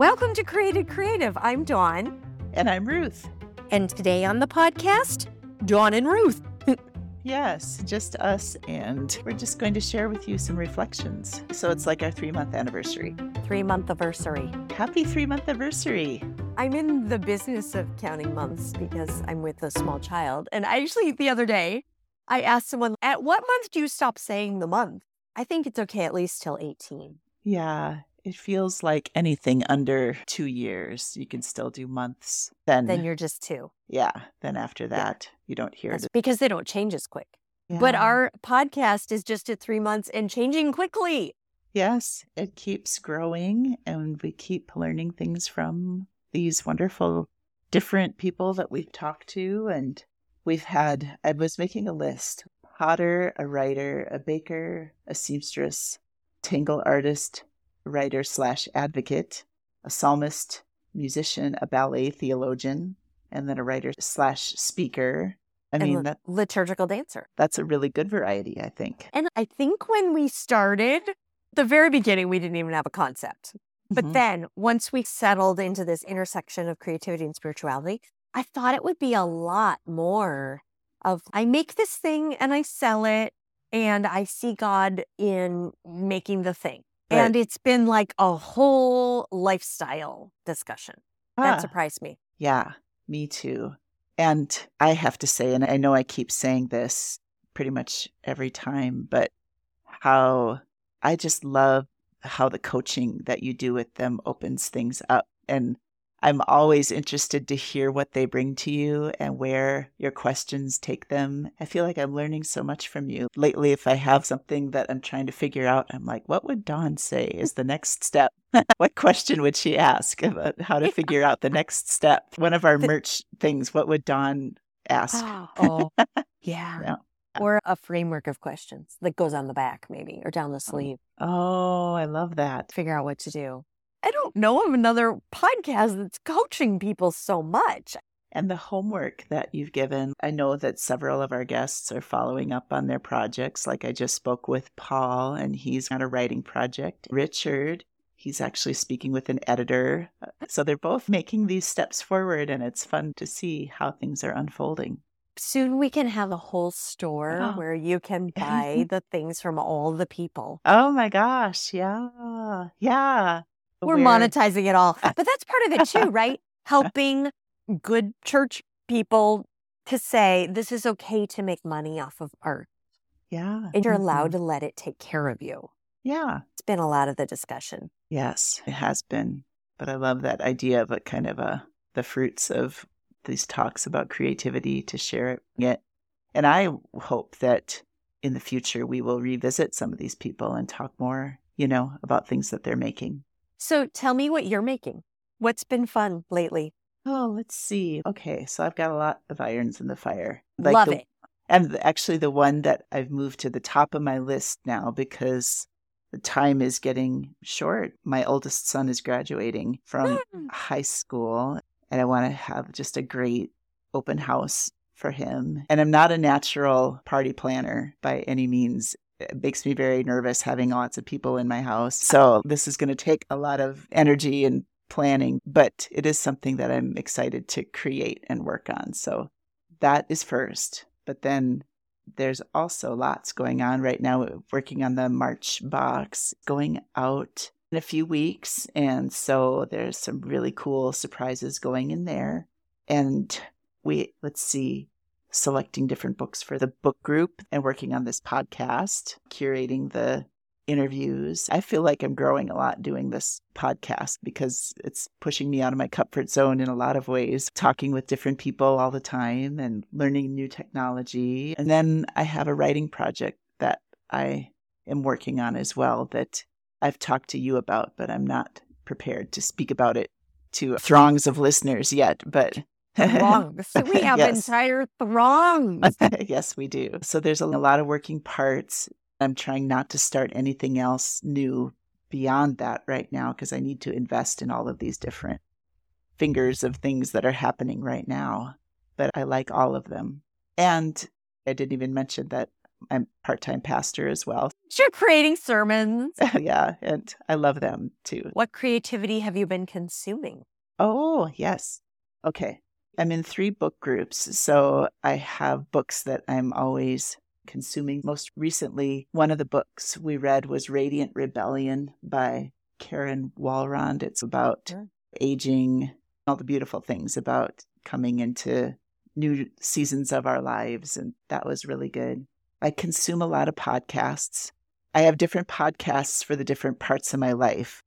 Welcome to Created Creative. I'm Dawn. And I'm Ruth. And today on the podcast, Dawn and Ruth. yes, just us. And we're just going to share with you some reflections. So it's like our three month anniversary. Three month anniversary. Happy three month anniversary. I'm in the business of counting months because I'm with a small child. And I actually, the other day, I asked someone, at what month do you stop saying the month? I think it's okay at least till 18. Yeah, it feels like anything under two years, you can still do months. Then, then you're just two. Yeah. Then after that, yeah. you don't hear That's it. Because they don't change as quick. Yeah. But our podcast is just at three months and changing quickly. Yes, it keeps growing and we keep learning things from these wonderful different people that we've talked to. And we've had, I was making a list potter, a writer, a baker, a seamstress, tangle artist, writer slash advocate, a psalmist, musician, a ballet theologian, and then a writer slash speaker. I and mean, that, liturgical dancer. That's a really good variety, I think. And I think when we started, the very beginning, we didn't even have a concept. But mm-hmm. then once we settled into this intersection of creativity and spirituality, I thought it would be a lot more of I make this thing and I sell it and I see God in making the thing. Right. And it's been like a whole lifestyle discussion. Ah, that surprised me. Yeah, me too. And I have to say, and I know I keep saying this pretty much every time, but how I just love how the coaching that you do with them opens things up. And I'm always interested to hear what they bring to you and where your questions take them. I feel like I'm learning so much from you. Lately, if I have something that I'm trying to figure out, I'm like, what would Dawn say is the next step? what question would she ask about how to figure out the next step? One of our merch things, what would Dawn ask? Oh, oh yeah. yeah. Uh or a framework of questions that goes on the back, maybe, or down the oh. sleeve. Oh, I love that. Figure out what to do. I don't know of another podcast that's coaching people so much. And the homework that you've given, I know that several of our guests are following up on their projects. Like I just spoke with Paul, and he's on a writing project. Richard, he's actually speaking with an editor. Uh, so they're both making these steps forward, and it's fun to see how things are unfolding. Soon we can have a whole store oh. where you can buy the things from all the people. Oh my gosh. Yeah. Yeah. We're monetizing it all. But that's part of it too, right? Helping good church people to say this is okay to make money off of art. Yeah. And you're allowed mm-hmm. to let it take care of you. Yeah. It's been a lot of the discussion. Yes, it has been. But I love that idea of a kind of a the fruits of these talks about creativity to share it. And I hope that in the future we will revisit some of these people and talk more, you know, about things that they're making. So tell me what you're making. What's been fun lately? Oh, let's see. Okay, so I've got a lot of irons in the fire. Like Love the, it. And actually, the one that I've moved to the top of my list now because the time is getting short. My oldest son is graduating from mm. high school, and I want to have just a great open house for him. And I'm not a natural party planner by any means it makes me very nervous having lots of people in my house. So this is going to take a lot of energy and planning, but it is something that I'm excited to create and work on. So that is first. But then there's also lots going on right now, working on the March box, going out in a few weeks. And so there's some really cool surprises going in there. And we, let's see, selecting different books for the book group and working on this podcast, curating the interviews. I feel like I'm growing a lot doing this podcast because it's pushing me out of my comfort zone in a lot of ways, talking with different people all the time and learning new technology. And then I have a writing project that I am working on as well that I've talked to you about, but I'm not prepared to speak about it to throngs of listeners yet. But throngs. we have yes. entire throngs. yes, we do. So there's a lot of working parts. I'm trying not to start anything else new beyond that right now because I need to invest in all of these different fingers of things that are happening right now. But I like all of them. And I didn't even mention that I'm part-time pastor as well. You're creating sermons. yeah, and I love them too. What creativity have you been consuming? Oh, yes. Okay. I'm in three book groups. So I have books that I'm always consuming. Most recently, one of the books we read was Radiant Rebellion by Karen Walrond. It's about sure. aging, all the beautiful things about coming into new seasons of our lives. And that was really good. I consume a lot of podcasts. I have different podcasts for the different parts of my life.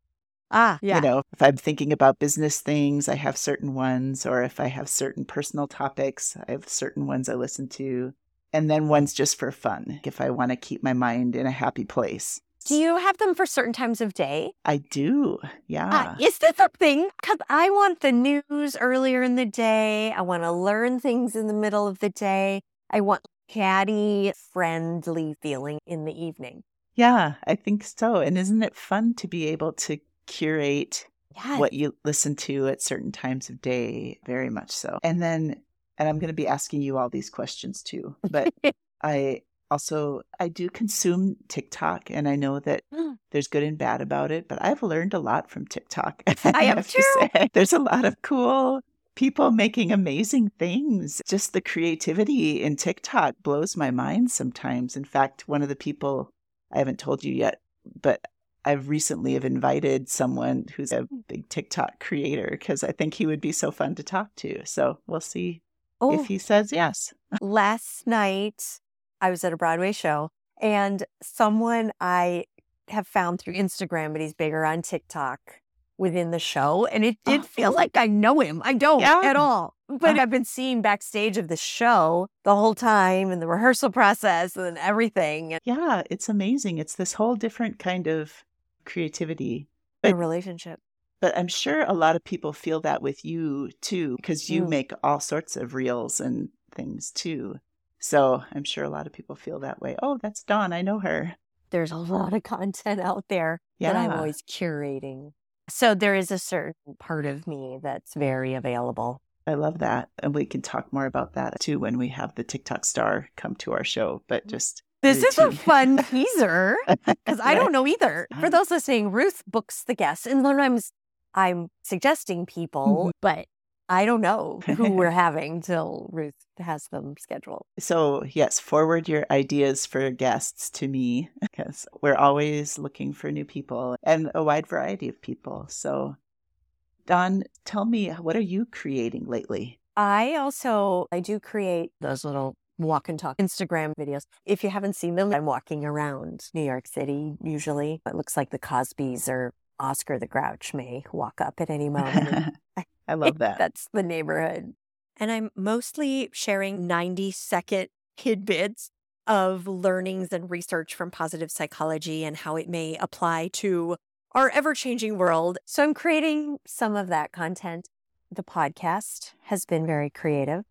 Ah, yeah. You know, if I'm thinking about business things, I have certain ones, or if I have certain personal topics, I have certain ones I listen to. And then ones just for fun, if I want to keep my mind in a happy place. Do you have them for certain times of day? I do. Yeah. Uh, is this a thing? Because I want the news earlier in the day. I want to learn things in the middle of the day. I want catty, friendly feeling in the evening. Yeah, I think so. And isn't it fun to be able to curate yes. what you listen to at certain times of day? Very much so. And then, and I'm going to be asking you all these questions too, but I also I do consume TikTok and I know that mm. there's good and bad about it, but I've learned a lot from TikTok. I have too. Say. There's a lot of cool people making amazing things. Just the creativity in TikTok blows my mind sometimes. In fact, one of the people I haven't told you yet, but I've recently have invited someone who's a big TikTok creator because I think he would be so fun to talk to. So we'll see oh. if he says yes. Last night, I was at a Broadway show and someone I have found through Instagram, but he's bigger on TikTok within the show. And it did oh. feel like I know him. I don't yeah. at all. But uh I've been seeing backstage of the show the whole time and the rehearsal process and everything. Yeah, it's amazing. It's this whole different kind of creativity. a relationship. But I'm sure a lot of people feel that with you too, because you mm. make all sorts of reels and things too. So I'm sure a lot of people feel that way. Oh, that's Dawn. I know her. There's a lot of content out there yeah. that I'm always curating. So there is a certain part of me that's very available. I love that. And we can talk more about that too when we have the TikTok star come to our show. But just this is a fun teaser because I don't know either. For those listening, Ruth books the guests, and sometimes I'm suggesting people, mm-hmm. but I don't know who we're having till Ruth has them scheduled. So, yes, forward your ideas for guests to me because we're always looking for new people and a wide variety of people. So, Dawn, tell me, what are you creating lately? I also I do create those little walk and talk Instagram videos. If you haven't seen them, I'm walking around New York City usually. It looks like the Cosbys or Oscar the Grouch may walk up at any moment. I love that. That's the neighborhood. And I'm mostly sharing 90 second tidbits of learnings and research from positive psychology and how it may apply to our ever changing world. So I'm creating some of that content. The podcast has been very creative.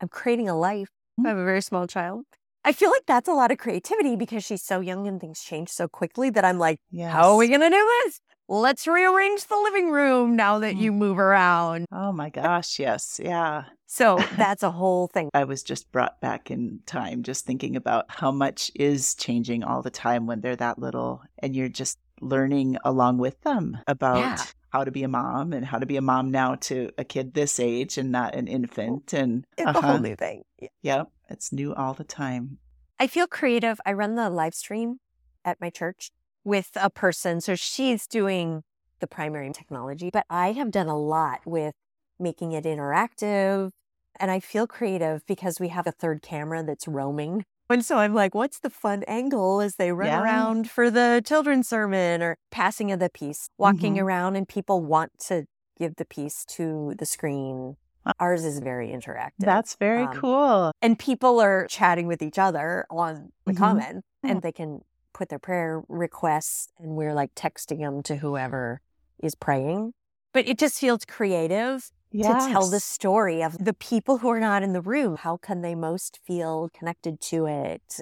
I'm creating a life I have a very small child. I feel like that's a lot of creativity because she's so young and things change so quickly that I'm like, yes. how are we going to do this? Let's rearrange the living room now that you mm. move around. Oh my gosh, yes. Yeah. So that's a whole thing. I was just brought back in time just thinking about how much is changing all the time when they're that little and you're just learning along with them about yeah how to be a mom and how to be a mom now to a kid this age and not an infant. And it's uh-huh. a whole new thing. Yeah. Yep. It's new all the time. I feel creative. I run the live stream at my church with a person. So she's doing the primary technology, but I have done a lot with making it interactive. And I feel creative because we have a third camera that's roaming and so I'm like, what's the fun angle as they run yeah. around for the children's sermon or passing of the peace, walking mm-hmm. around and people want to give the peace to the screen. Ours is very interactive. That's very um, cool. And people are chatting with each other on the mm-hmm. comment and they can put their prayer requests and we're like texting them to whoever is praying. But it just feels creative yes. to tell the story of the people who are not in the room. How can they most feel connected to it?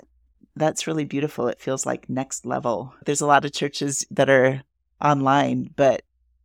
That's really beautiful. It feels like next level. There's a lot of churches that are online, but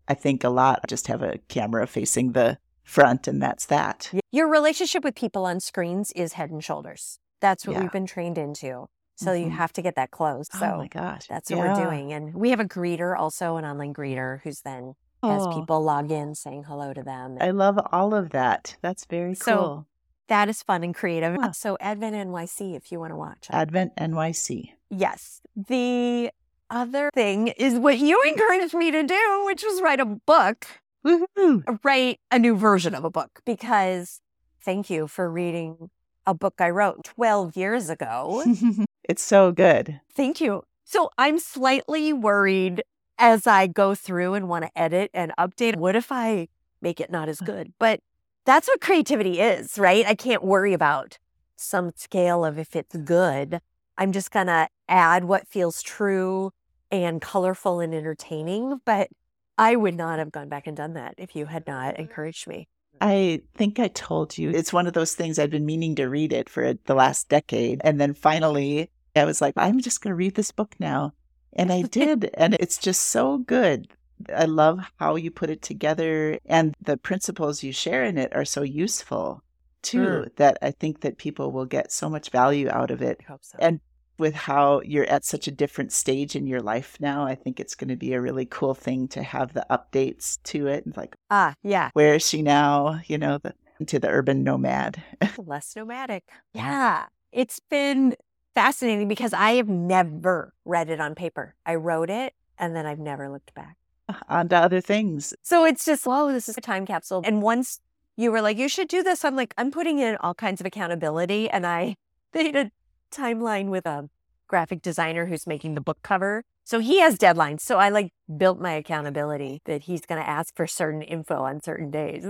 I think a lot just have a camera facing the front, and that's that. Your relationship with people on screens is head and shoulders. That's what yeah. we've been trained into. So you Mhm. have to get that closed. oh my gosh. that's what Yeah. we're doing. And we have a greeter, also an online greeter, who's then has Oh, people log in saying hello to them. I love all of that. That's very So- cool. that is fun and creative. Huh. So Advent NYC, if you want to watch. Advent NYC. Yes. The other thing is what you encouraged me to do, which was write a book, Woohoo! Uh, write a new version of a book, because thank you for reading a book I wrote 12 years ago. it's so good. Thank you. So I'm slightly worried as I go through and want to edit and update. What if I make it not as good? But that's what creativity is, right? I can't worry about some scale of if it's good. I'm just going to add what feels true and colorful and entertaining. But I would not have gone back and done that if you had not mm. encouraged me. I think I told you it's one of those things I've been meaning to read it for the last decade. And then finally, I was like, I'm just going to read this book now. And I did. and it's just so good. I love how you put it together. And the principles you share in it are so useful too, Mm. that I think that people will get so much value out of it. So. And with how you're at such a different stage in your life now, I think it's going to be a really cool thing to have the updates to it. And like, ah, yeah. where is she now? You know, the, to the urban nomad. less nomadic. Yeah. It's been fascinating because I have never read it on paper. I wrote it and then I've never looked back. Ah, on to other things. So it's just, whoa, this is a time capsule. And once you were like, you should do this, I'm like, I'm putting in all kinds of accountability. And I made a timeline with a graphic designer who's making the book cover. So he has deadlines. So I like built my accountability that he's going to ask for certain info on certain days.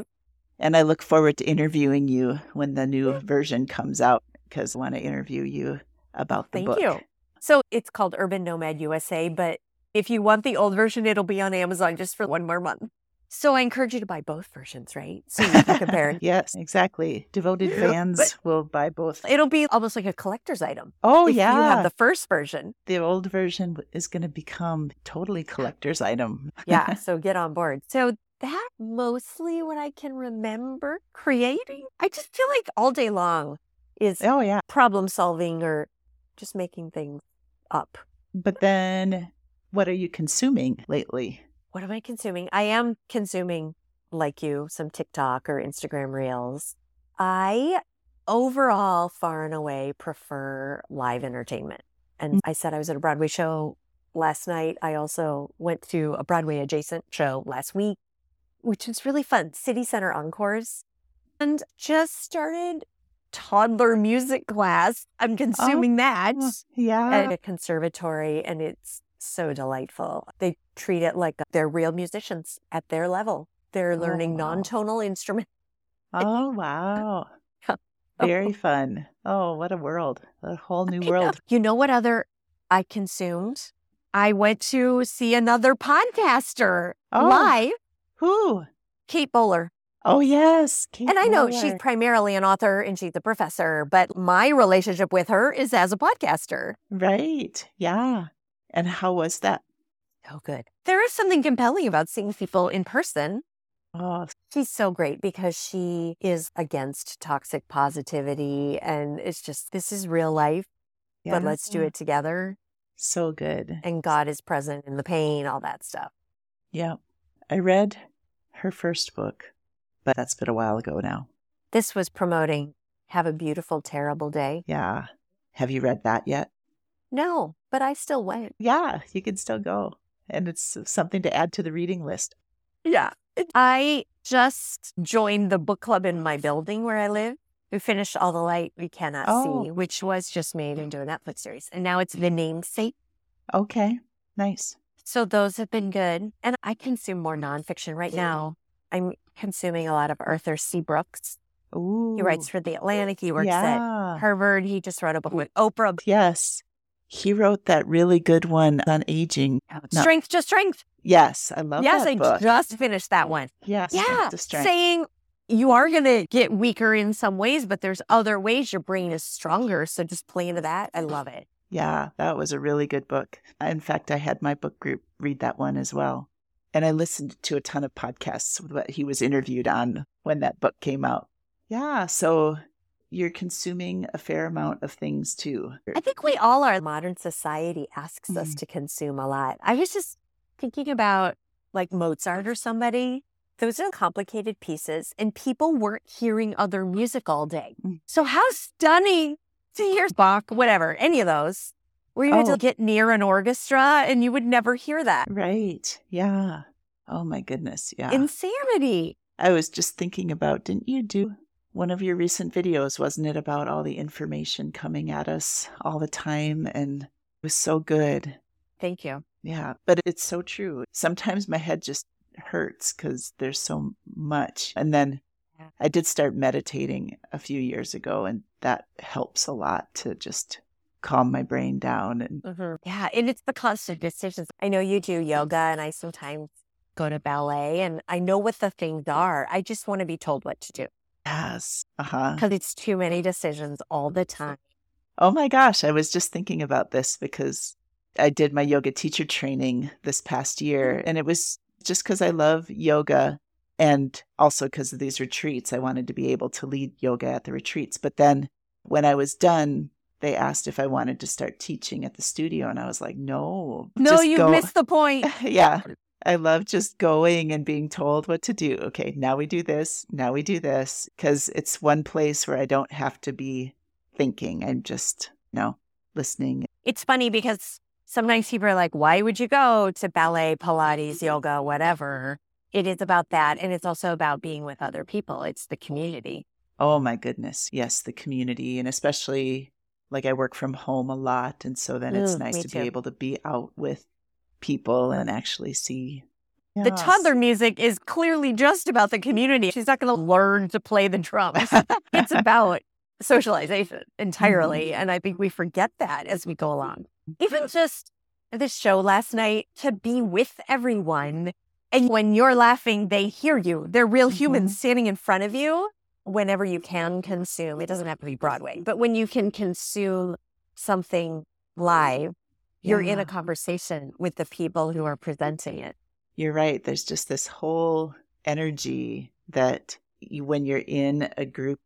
And I look forward to interviewing you when the new version comes out because I want to interview you about the Thank book. you. So it's called Urban Nomad USA, but if you want the old version, it'll be on Amazon just for one more month. So I encourage you to buy both versions, right? So you can compare. yes, exactly. Devoted fans but- will buy both. It'll be almost like a collector's item. Oh, if yeah. You have the first version. the old version is going to become totally collector's item. Yeah. so get on board. So that mostly what I can remember creating. I just feel like all day long is oh, yeah. problem solving or just making things up. But then what are you consuming lately? What am I consuming? I am consuming, like you, some TikTok or Instagram reels. I overall, far and away, prefer live entertainment. And mm. I said I was at a Broadway show last night. I also went to a Broadway adjacent show last week, which was really fun City Center Encores. And just started toddler music class. I'm oh, consuming that Yeah. at a conservatory and it's so delightful. They treat it like uh, they're real musicians at their level. They're oh, learning wow. non-tonal instruments. Oh, wow. Oh. Very fun. Oh, what a world. A whole new world. You know what other I consumed? I went to see another podcaster Oh. live, Who? Kate Bowler. Oh, yes. Kate And I know she's primarily an author and she's a professor, but my relationship with her is as a podcaster. Right. Yeah. And how was that? Oh, good. There is something compelling about seeing people in person Oh, She's so great because she is against toxic positivity. And it's just, this is real life, but let's do it together. So good. And God is present in the pain, all that stuff. Yeah. I read her first book, but that's been a while ago now. This was promoting Have a Beautiful, Terrible Day. Yeah. Have you read that yet? No, but I still went. Yeah, you can still go. And it's something to add to the reading list. Yeah. I just joined the book club in my building where I live. We finished All the Light We Cannot Oh. See, which was just made into a Netflix series. And now it's The Namesake. Okay. Nice. So those have been good. And I consume more nonfiction right now. I'm consuming a lot of Arthur C. Brooks. Ooh. He writes for The Atlantic. He works at. Harvard. He just wrote a book with Oprah. Yes. He wrote that really good one on aging. Oh, no. Strength to Strength. Yes, I love that. yes, I book. just finished that one. yes, Yeah. Strength to strength. Saying you are going to get weaker in some ways, but there's other ways your brain is stronger. So just play into that. I love it. Yeah, that was a really good book. In fact, I had my book group read that one as well. And I listened to a ton of podcasts with what he was interviewed on when that book came out. Yeah, so you're consuming a fair amount of things too. I think we all are. Modern society asks us Mhm. to consume a lot. I was just thinking about like Mozart or somebody. Those are complicated pieces, and people weren't hearing other music all day. Mm. So, how stunning to hear Bach, whatever, any of those, where you had Oh. to get near an orchestra and you would never hear that. Right. Yeah. Oh my goodness. Yeah. Insanity. I was just thinking about didn't you do one of your recent videos? Wasn't it about all the information coming at us all the time? And it was so good. Thank you. Yeah. But it's so true. Sometimes my head just hurts because there's so much. And then I did start meditating a few years ago, and that helps a lot to just calm my brain down. And Mhm. Yeah. And it's the constant decisions. I know you do yoga, and I sometimes go to ballet, and I know what the things are. I just want to be told what to do yes. Uh huh. because it's too many decisions all the time. Oh my gosh, I was just thinking about this because I did my yoga teacher training this past year, and it was just because I love yoga and also because of these retreats. I wanted to be able to lead yoga at the retreats. But then when I was done, they asked if I wanted to start teaching at the studio, and I was like, no. No, you go." missed the point. yeah. I love just going and being told what to do. Okay, now we do this, now we do this, because it's one place where I don't have to be thinking. I'm just, you know, listening. It's funny because sometimes people are like, why would you go to ballet, Pilates, yoga, whatever? It is about that. And it's also about being with other people, it's the community. Oh my goodness. Yes, the community. And especially like I work from home a lot. And so then it's Mm, nice to too. be able to be out with people and actually see. The toddler music is clearly just about the community. She's not going to learn to play the drums. it's about socialization entirely. And I think we forget that as we go along. Even just this show last night to be with everyone. And when you're laughing, they hear you. They're real humans standing in front of you. Whenever you can consume, it doesn't have to be Broadway, but when you can consume something live, you're in a conversation with the people who are presenting it. You're right. There's just this whole energy that you, when you're in a group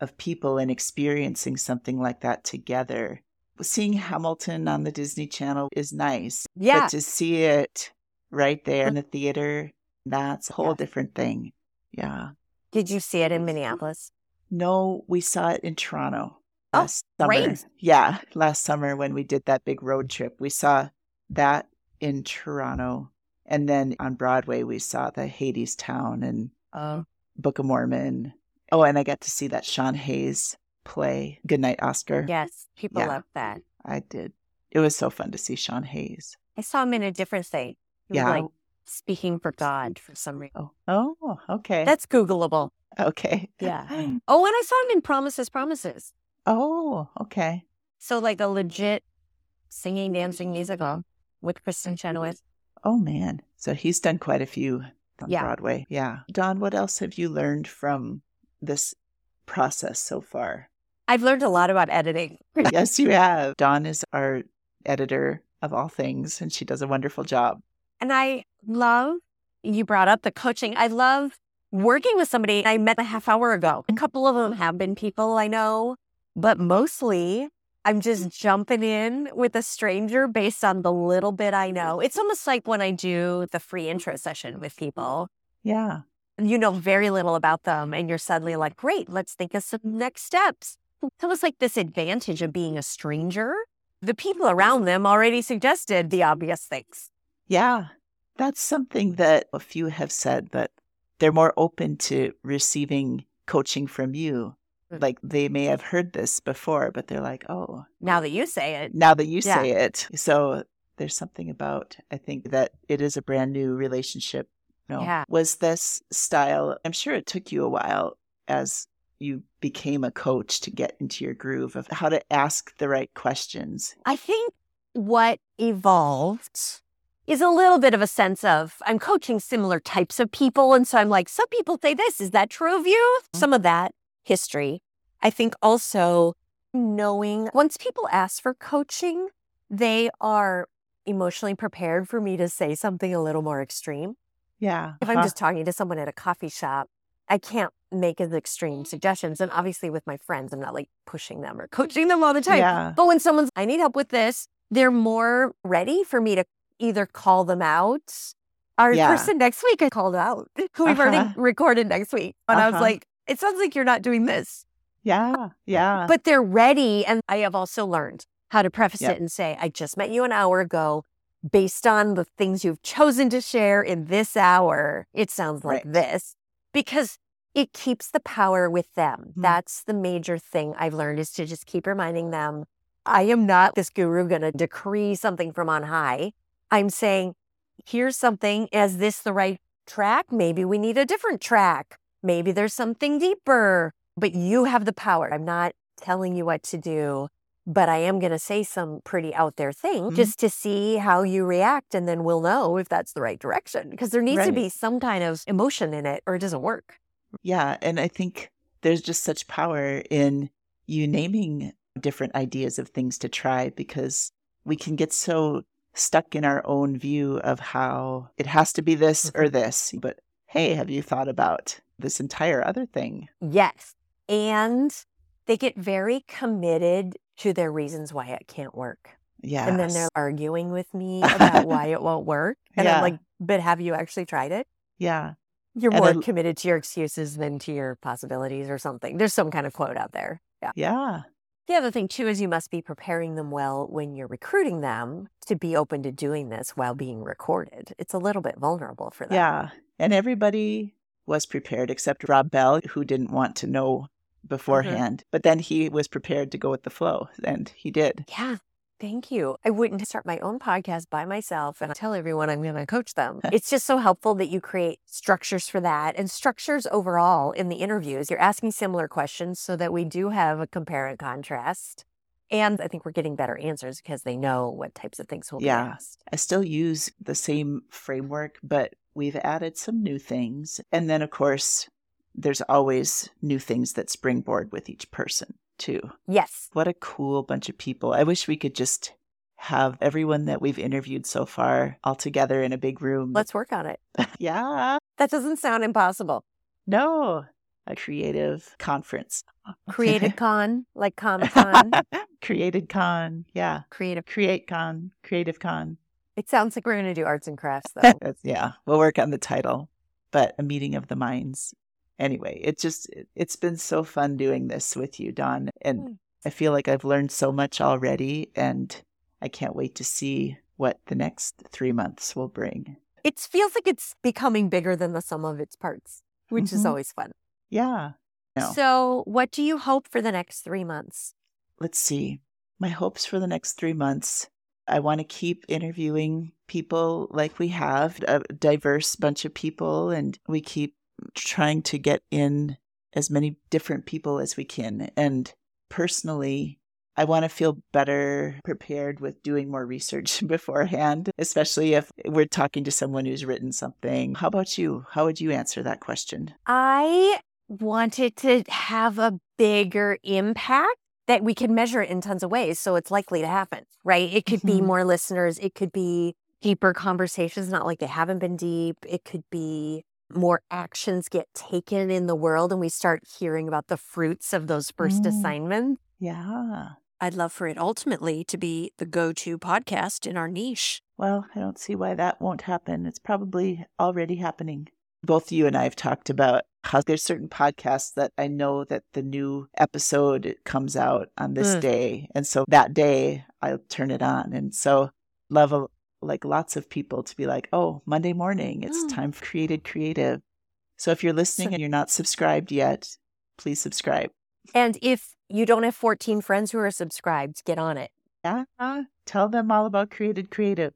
of people and experiencing something like that together, seeing Hamilton on the Disney Channel is nice. Yeah. But to see it right there in the theater, that's a whole Yeah. different thing. Yeah. Did you see it in Minneapolis? No, we saw it in Toronto Oh, last summer. great. Yeah, last summer when we did that big road trip, we saw that in Toronto. And then on Broadway, we saw the Hadestown and Oh, Book of Mormon. Oh, and I got to see that Sean Hayes play, Goodnight Oscar. yes. People Yeah. love that. I did. It was so fun to see Sean Hayes. I saw him in a different state. He Yeah. like speaking for God for some reason. Oh, oh, okay. That's Googleable. okay. Yeah. Oh, and I saw him in Promises, Promises. Oh, okay. So like a legit singing, dancing musical with Kristin Chenoweth. Oh man. So he's done quite a few on Yeah. Broadway. Yeah. Dawn, what else have you learned from this process so far? I've learned a lot about editing. yes, you have. Dawn is our editor of all things, and she does a wonderful job. And I love, you brought up the coaching. I love working with somebody I met a half hour ago. A couple of them have been people I know, but mostly I'm just jumping in with a stranger based on the little bit I know. It's almost like when I do the free intro session with people. Yeah. and You know very little about them, and you're suddenly like, great, let's think of some next steps. It's almost like this advantage of being a stranger. The people around them already suggested the obvious things. Yeah. That's something that a few have said that they're more open to receiving coaching from you. Mm. Like they may have heard this before, but they're like, oh, Now that you say it, now that you Yeah. say it. So there's something about, I think, that it is a brand new relationship. You know, Yeah. Was this style, I'm sure it took you a while as you became a coach to get into your groove of how to ask the right questions. I think what evolved is a little bit of a sense of I'm coaching similar types of people. And so I'm like, some people say this. Is that true of you? Some of that history. I think also knowing once people ask for coaching, they are emotionally prepared for me to say something a little more extreme. Yeah. If I'm uh-huh. just talking to someone at a coffee shop, I can't make as extreme suggestions. And obviously, with my friends, I'm not like pushing them or coaching them all the time. Yeah. But when someone's, I need help with this, they're more ready for me to either call them out. Our Yeah. person next week, I called out, who we've Uh-huh. already recorded next week. And I was Uh-huh. like, it sounds like you're not doing this. Yeah. Yeah. But they're ready. And I have also learned how to preface Yep. it and say, I just met you an hour ago. Based on the things you've chosen to share in this hour, it sounds like Right. this because it keeps the power with them. Mhm. That's the major thing I've learned is to just keep reminding them I am not this guru going to decree something from on high. I'm saying, here's something. Is this the right track? Maybe we need a different track. Maybe there's something deeper, but you have the power. I'm not telling you what to do, but I am going to say some pretty out there thing Mhm. just to see how you react. And then we'll know if that's the right direction because there needs to be some kind of emotion in it or it doesn't work. Yeah. And I think there's just such power in you naming different ideas of things to try because we can get so stuck in our own view of how it has to be this or mm-hmm. this. But hey, have you thought about this entire other thing? Yes. And they get very committed to their reasons why it can't work. Yeah. And then they're arguing with me about why it won't work. And Yeah. I'm like, but have you actually tried it? Yeah. You're And more I committed to your excuses than to your possibilities or something. There's some kind of quote out there. Yeah. Yeah. The other thing, too, is you must be preparing them well when you're recruiting them to be open to doing this while being recorded. It's a little bit vulnerable for them. Yeah. And everybody was prepared except Rob Bell, who didn't want to know mm-hmm. beforehand. But then he was prepared to go with the flow, and he did. Yeah. Thank you. I wouldn't start my own podcast by myself and tell everyone I'm going to coach them. it's just so helpful that you create structures for that and structures overall in the interviews. You're asking similar questions so that we do have a compare and contrast. And I think we're getting better answers because they know what types of things will Yeah. be asked. I still use the same framework, but we've added some new things. And then, of course, there's always new things that springboard with each person, too. Yes. What a cool bunch of people. I wish we could just have everyone that we've interviewed so far all together in a big room. Let's work on it. yeah. That doesn't sound impossible. No, a creative conference. Creative Con, like Comic Con, Created Con. Yeah. creative. Create Con. Creative Con. It sounds like we're going to do arts and crafts, though. Yeah. We'll work on the title, but a meeting of the minds. Anyway, it just, it- it's been so fun doing this with you, Dawn. And Mm. I feel like I've learned so much already. And I can't wait to see what the next three months will bring. it feels like it's becoming bigger than the sum of its parts, which is Mhm. always fun. Yeah. No. So, what do you hope for the next three months? let's see. My hopes for the next three months. I want to keep interviewing people like we have, a diverse bunch of people, and we keep trying to get in as many different people as we can. And personally, I want to feel better prepared with doing more research beforehand, especially if we're talking to someone who's written something. How about you? How would you answer that question? I wanted to have a bigger impact that we can measure it in tons of ways. So, it's likely to happen, right? It could be Mhm. more listeners, it could be deeper conversations, not like they haven't been deep. It could be more actions get taken in the world and we start hearing about the fruits of those first Mm. assignments. Yeah. I'd love for it ultimately to be the go to podcast in our niche. Well, I don't see why that won't happen. It's probably already happening. Both you and I have talked about how there's certain podcasts that I know that the new episode comes out on this Mm. day. And so that day I'll turn it on. And so love a, like lots of people to be like, oh, Monday morning, it's Mm. time for Created Creative. So if you're listening So- and you're not subscribed yet, please subscribe. And if you don't have 14 friends who are subscribed, get on it. Yeah. Tell them all about Created Creative.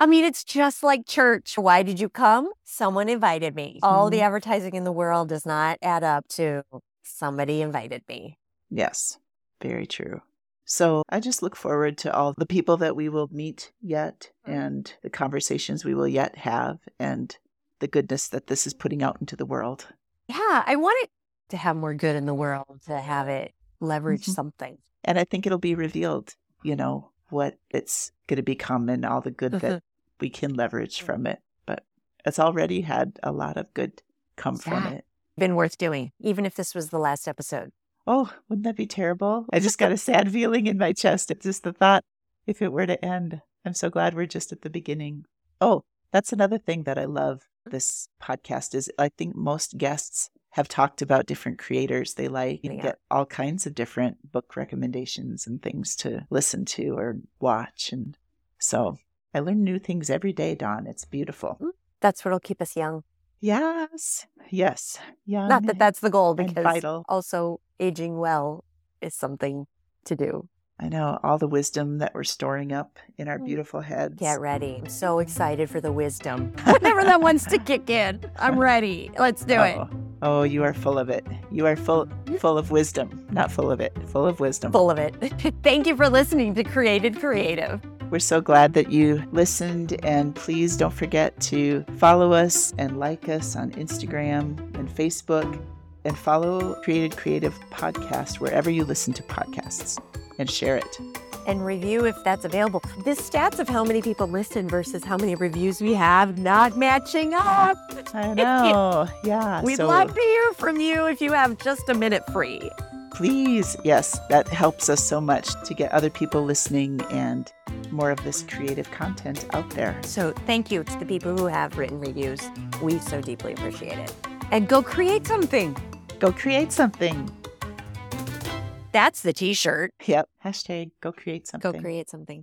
I mean, it's just like church. Why did you come? Someone invited me. All the Mhm. advertising in the world does not add up to somebody invited me. Yes, very true. So I just look forward to all the people that we will meet yet mm-hmm. and the conversations we will yet have and the goodness that this is putting out into the world. Yeah, I want it to have more good in the world, to have it leverage Mhm. something. And I think it'll be revealed, you know, what it's going to become and all the good that mm-hmm. we can leverage mm-hmm. from it. But it's already had a lot of good come from it. been worth doing, even if this was the last episode. Oh, wouldn't that be terrible? I just got a sad feeling in my chest. It's just the thought if it were to end. I'm so glad we're just at the beginning. Oh, that's another thing that I love this podcast is I think most guests have talked about different creators they like and Yeah. get all kinds of different book recommendations and things to listen to or watch and so I learn new things every day, Dawn. It's beautiful. Mm, that's what'll keep us young. Yes. Yes. Young Not that that's the goal, because vital. also aging well is something to do. I know all the wisdom that we're storing up in our beautiful heads. Mm. Get ready. I'm so excited for the wisdom. Whenever that wants to kick in, I'm ready. Let's do it. Oh, oh, you are full of it. You are full full of wisdom. Not full of it, full of wisdom. Full of it. Thank you for listening to Created Creative. We're so glad that you listened and please don't forget to follow us and like us on Instagram and Facebook and follow Created Creative Podcast wherever you listen to podcasts and share it. And review if that's available. The stats of how many people listen versus how many reviews we have not matching up. I know. Yeah. We'd so love to hear from you if you have just a minute free. please, yes, that helps us so much to get other people listening and more of this creative content out there. So thank you to the people who have written reviews. We so deeply appreciate it. And go create something. Go create something. That's the t shirt. Yep. Hashtag go create something. Go create something.